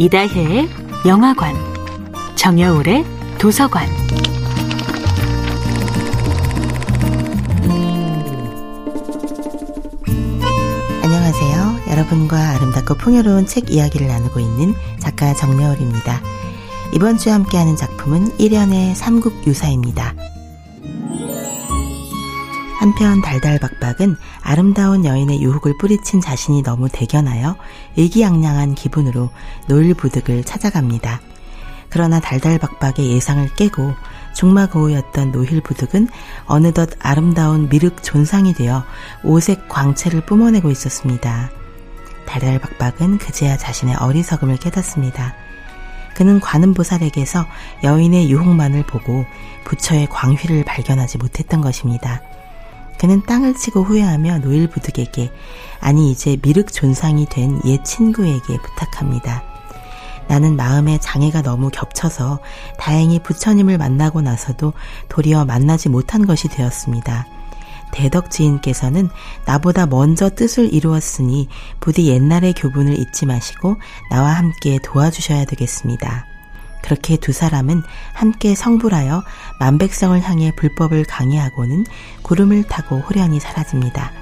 이다혜의 영화관, 정여울의 도서관. 안녕하세요. 여러분과 아름답고 풍요로운 책 이야기를 나누고 있는 작가 정여울입니다. 이번 주에 함께하는 작품은 1년의 삼국 유사입니다. 한편 달달박박은 아름다운 여인의 유혹을 뿌리친 자신이 너무 대견하여 의기양양한 기분으로 노일부득을 찾아갑니다. 그러나 달달박박의 예상을 깨고 중마고우였던 노일부득은 어느덧 아름다운 미륵 존상이 되어 오색 광채를 뿜어내고 있었습니다. 달달박박은 그제야 자신의 어리석음을 깨닫습니다. 그는 관음보살에게서 여인의 유혹만을 보고 부처의 광휘를 발견하지 못했던 것입니다. 그는 땅을 치고 후회하며 노일부득에게 아니 이제 미륵 존상이 된 옛 친구에게 부탁합니다. 나는 마음의 장애가 너무 겹쳐서 다행히 부처님을 만나고 나서도 도리어 만나지 못한 것이 되었습니다. 대덕 지인께서는 나보다 먼저 뜻을 이루었으니 부디 옛날의 교분을 잊지 마시고 나와 함께 도와주셔야 되겠습니다. 그렇게 두 사람은 함께 성불하여 만백성을 향해 불법을 강의하고는 구름을 타고 호련히 사라집니다.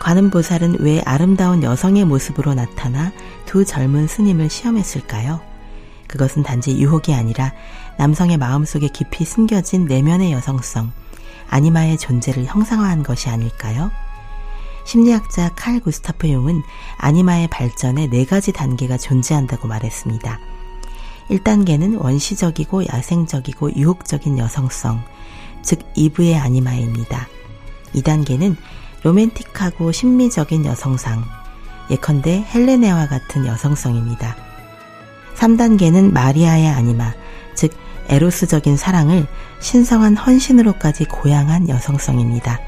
관음보살은 왜 아름다운 여성의 모습으로 나타나 두 젊은 스님을 시험했을까요? 그것은 단지 유혹이 아니라 남성의 마음속에 깊이 숨겨진 내면의 여성성, 아니마의 존재를 형상화한 것이 아닐까요? 심리학자 칼 구스타프 용은 아니마의 발전에 네 가지 단계가 존재한다고 말했습니다. 1단계는 원시적이고 야생적이고 유혹적인 여성성, 즉 이브의 아니마입니다. 2단계는 로맨틱하고 신미적인 여성상, 예컨대 헬레네와 같은 여성성입니다. 3단계는 마리아의 아니마, 즉 에로스적인 사랑을 신성한 헌신으로까지 고양한 여성성입니다.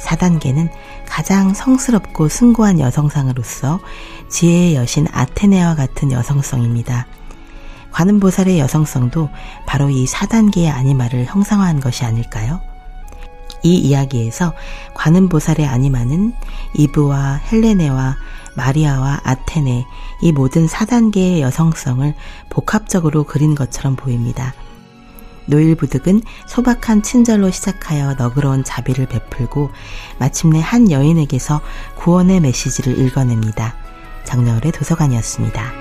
4단계는 가장 성스럽고 숭고한 여성상으로서 지혜의 여신 아테네와 같은 여성성입니다. 관음보살의 여성성도 바로 이 4단계의 아니마를 형상화한 것이 아닐까요? 이 이야기에서 관음보살의 아니마는 이브와 헬레네와 마리아와 아테네 이 모든 4단계의 여성성을 복합적으로 그린 것처럼 보입니다. 노일부득은 소박한 친절로 시작하여 너그러운 자비를 베풀고 마침내 한 여인에게서 구원의 메시지를 읽어냅니다. 장려울의 도서관이었습니다.